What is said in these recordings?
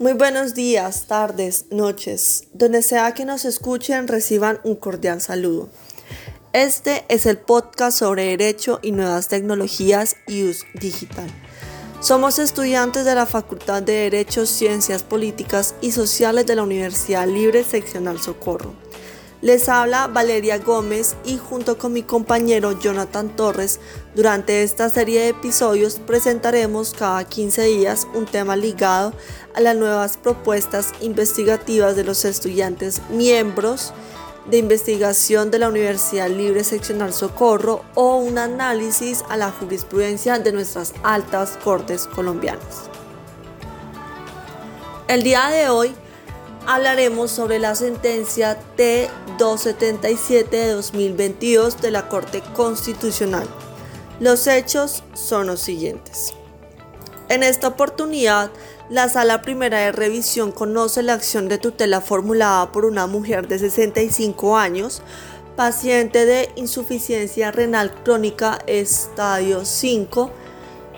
Muy buenos días, tardes, noches. Donde sea que nos escuchen, reciban un cordial saludo. Este es el podcast sobre Derecho y Nuevas Tecnologías US Digital. Somos estudiantes de la Facultad de Derecho, Ciencias Políticas y Sociales de la Universidad Libre Seccional Socorro. Les habla Valeria Gómez y junto con mi compañero Jonathan Torres, durante esta serie de episodios presentaremos cada 15 días un tema ligado a las nuevas propuestas investigativas de los estudiantes miembros de investigación de la Universidad Libre Seccional Socorro o un análisis a la jurisprudencia de nuestras altas cortes colombianas. El día de hoy hablaremos sobre la sentencia T277 de 2022 de la Corte Constitucional. Los hechos son los siguientes. En esta oportunidad, la Sala Primera de Revisión conoce la acción de tutela formulada por una mujer de 65 años, paciente de insuficiencia renal crónica estadio 5,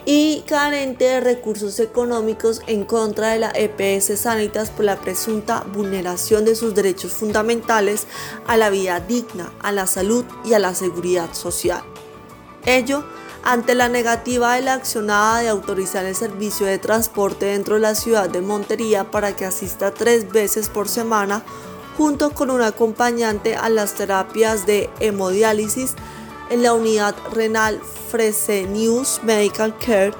y carente de recursos económicos en contra de la EPS Sanitas por la presunta vulneración de sus derechos fundamentales a la vida digna, a la salud y a la seguridad social. Ello ante la negativa de la accionada de autorizar el servicio de transporte dentro de la ciudad de Montería para que asista tres veces por semana junto con un acompañante a las terapias de hemodiálisis en la unidad renal Fresenius Medical Care.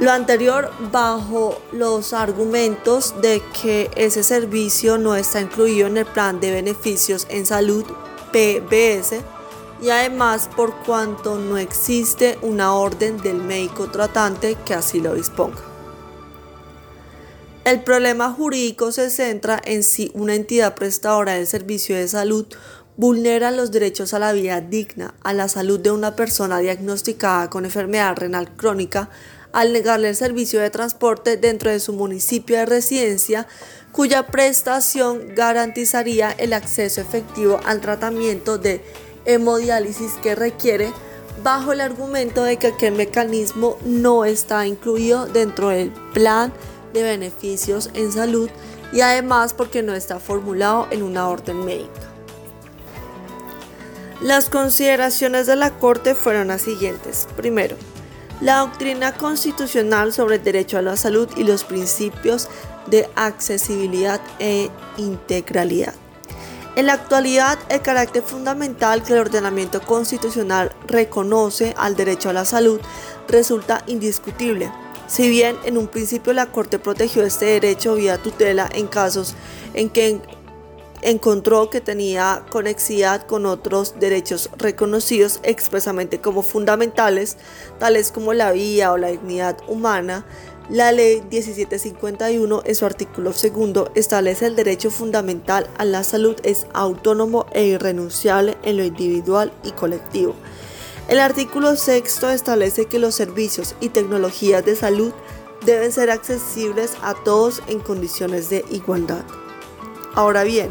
Lo anterior bajo los argumentos de que ese servicio no está incluido en el plan de beneficios en salud PBS y además por cuanto no existe una orden del médico tratante que así lo disponga. El problema jurídico se centra en si una entidad prestadora del servicio de salud vulnera los derechos a la vida digna, a la salud de una persona diagnosticada con enfermedad renal crónica, al negarle el servicio de transporte dentro de su municipio de residencia, cuya prestación garantizaría el acceso efectivo al tratamiento de hemodiálisis que requiere, bajo el argumento de que aquel mecanismo no está incluido dentro del plan de beneficios en salud y además porque no está formulado en una orden médica. Las consideraciones de la Corte fueron las siguientes. Primero, la doctrina constitucional sobre el derecho a la salud y los principios de accesibilidad e integralidad. En la actualidad, el carácter fundamental que el ordenamiento constitucional reconoce al derecho a la salud resulta indiscutible. Si bien en un principio la Corte protegió este derecho vía tutela en casos en que encontró que tenía conexidad con otros derechos reconocidos expresamente como fundamentales, tales como la vida o la dignidad humana, la ley 1751 en su artículo segundo establece el derecho fundamental a la salud es autónomo e irrenunciable en lo individual y colectivo. El artículo sexto establece que los servicios y tecnologías de salud deben ser accesibles a todos en condiciones de igualdad. Ahora bien,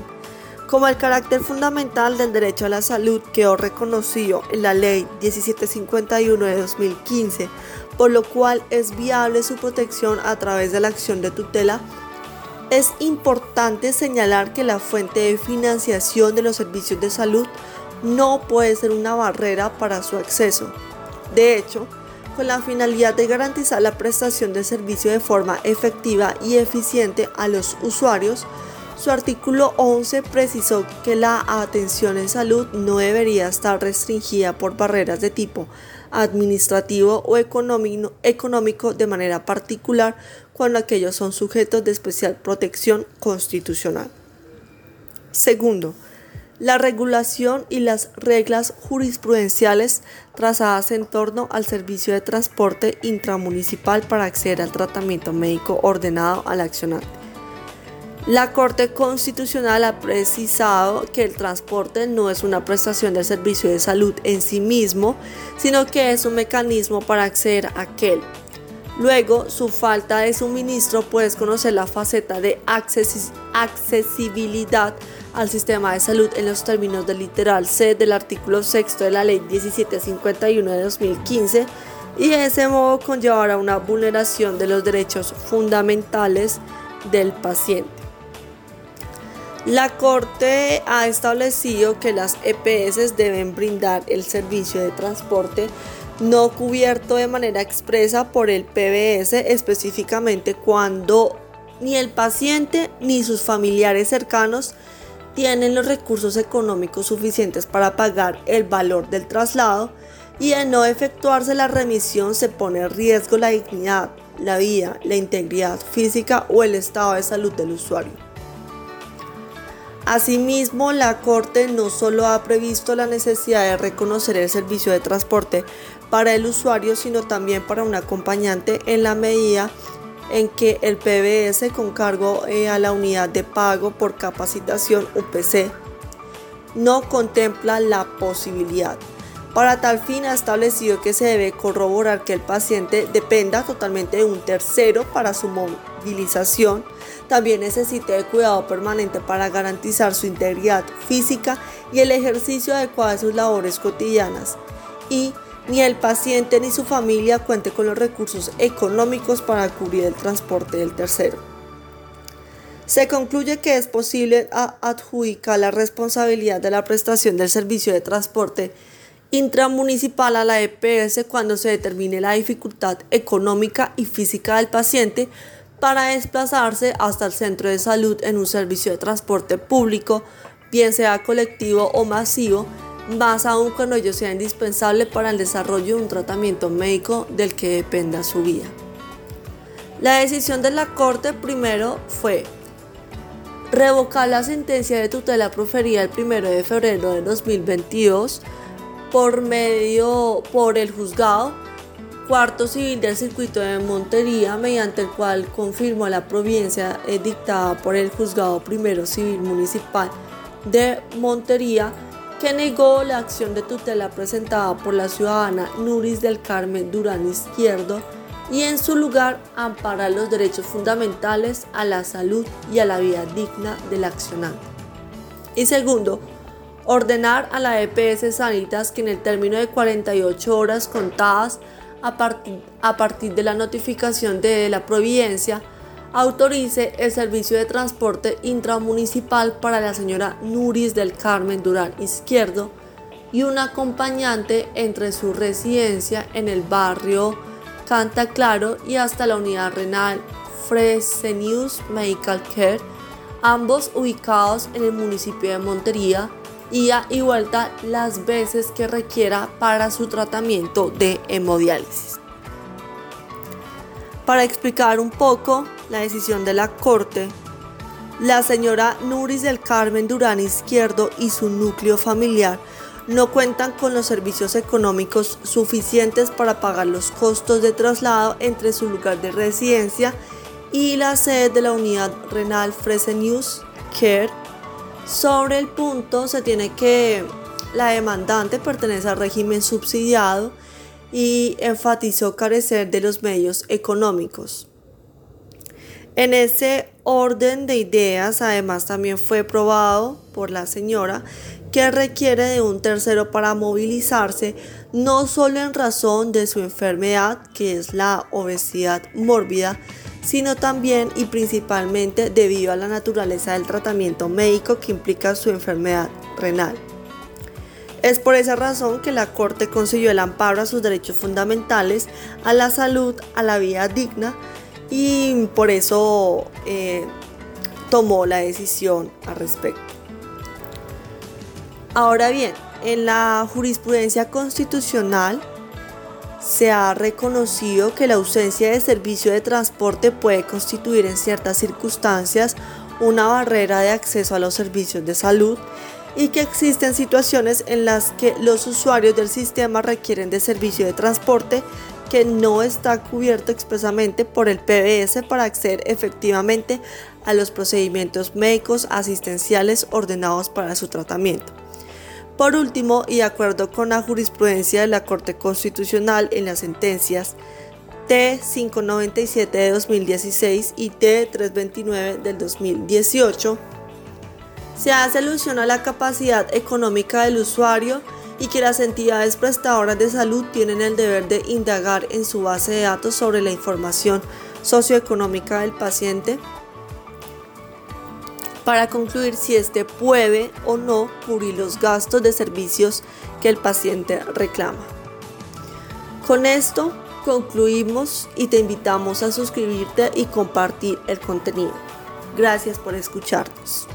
como el carácter fundamental del derecho a la salud quedó reconocido en la Ley 1751 de 2015, por lo cual es viable su protección a través de la acción de tutela, es importante señalar que la fuente de financiación de los servicios de salud no puede ser una barrera para su acceso. De hecho, con la finalidad de garantizar la prestación de servicio de forma efectiva y eficiente a los usuarios, su artículo 11 precisó que la atención en salud no debería estar restringida por barreras de tipo administrativo o económico de manera particular cuando aquellos son sujetos de especial protección constitucional. Segundo, la regulación y las reglas jurisprudenciales trazadas en torno al servicio de transporte intramunicipal para acceder al tratamiento médico ordenado al accionante. La Corte Constitucional ha precisado que el transporte no es una prestación de servicio de salud en sí mismo, sino que es un mecanismo para acceder a aquel. Luego, su falta de suministro puede conocer la faceta de accesibilidad al sistema de salud en los términos del literal C del artículo 6 de la Ley 1751 de 2015 y de ese modo conllevará una vulneración de los derechos fundamentales del paciente. La Corte ha establecido que las EPS deben brindar el servicio de transporte no cubierto de manera expresa por el PBS específicamente cuando ni el paciente ni sus familiares cercanos tienen los recursos económicos suficientes para pagar el valor del traslado y al no efectuarse la remisión se pone en riesgo la dignidad, la vida, la integridad física o el estado de salud del usuario. Asimismo, la Corte no solo ha previsto la necesidad de reconocer el servicio de transporte para el usuario, sino también para un acompañante en la medida en que el PBS con cargo eh, a la unidad de pago por capacitación UPC no contempla la posibilidad. Para tal fin ha establecido que se debe corroborar que el paciente dependa totalmente de un tercero para su movilización, también necesite de cuidado permanente para garantizar su integridad física y el ejercicio adecuado de sus labores cotidianas y ni el paciente ni su familia cuente con los recursos económicos para cubrir el transporte del tercero. Se concluye que es posible adjudicar la responsabilidad de la prestación del servicio de transporte intramunicipal a la EPS cuando se determine la dificultad económica y física del paciente para desplazarse hasta el centro de salud en un servicio de transporte público, bien sea colectivo o masivo, más aún cuando ello sea indispensable para el desarrollo de un tratamiento médico del que dependa su vida. La decisión de la Corte primero fue revocar la sentencia de tutela proferida el 1 de febrero de 2022 por medio por el juzgado cuarto civil del circuito de Montería mediante el cual confirmó la providencia dictada por el juzgado primero civil municipal de Montería que negó la acción de tutela presentada por la ciudadana Nuris del Carmen Durán Izquierdo y en su lugar ampara los derechos fundamentales a la salud y a la vida digna del accionante. Y segundo, ordenar a la EPS Sanitas que en el término de 48 horas contadas a partir, de la notificación de la Providencia autorice el servicio de transporte intramunicipal para la señora Nuris del Carmen Durán Izquierdo y un acompañante entre su residencia en el barrio Canta Claro y hasta la unidad renal Fresenius Medical Care, ambos ubicados en el municipio de Montería, ida y vuelta las veces que requiera para su tratamiento de hemodiálisis. Para explicar un poco la decisión de la Corte, la señora Nuris del Carmen Durán Izquierdo y su núcleo familiar no cuentan con los servicios económicos suficientes para pagar los costos de traslado entre su lugar de residencia y la sede de la unidad renal Fresenius Care. Sobre el punto se tiene que la demandante pertenece al régimen subsidiado y enfatizó carecer de los medios económicos. En ese orden de ideas, además, también fue probado por la señora que requiere de un tercero para movilizarse, no solo en razón de su enfermedad, que es la obesidad mórbida, sino también y principalmente debido a la naturaleza del tratamiento médico que implica su enfermedad renal. Es por esa razón que la Corte consiguió el amparo a sus derechos fundamentales, a la salud, a la vida digna y por eso eh, tomó la decisión al respecto. Ahora bien, en la jurisprudencia constitucional se ha reconocido que la ausencia de servicio de transporte puede constituir en ciertas circunstancias una barrera de acceso a los servicios de salud y que existen situaciones en las que los usuarios del sistema requieren de servicio de transporte que no está cubierto expresamente por el PBS para acceder efectivamente a los procedimientos médicos asistenciales ordenados para su tratamiento. Por último, y de acuerdo con la jurisprudencia de la Corte Constitucional en las sentencias T597 de 2016 y T329 del 2018, se hace alusión a la capacidad económica del usuario y que las entidades prestadoras de salud tienen el deber de indagar en su base de datos sobre la información socioeconómica del paciente para concluir si éste puede o no cubrir los gastos de servicios que el paciente reclama. Con esto concluimos y te invitamos a suscribirte y compartir el contenido. Gracias por escucharnos.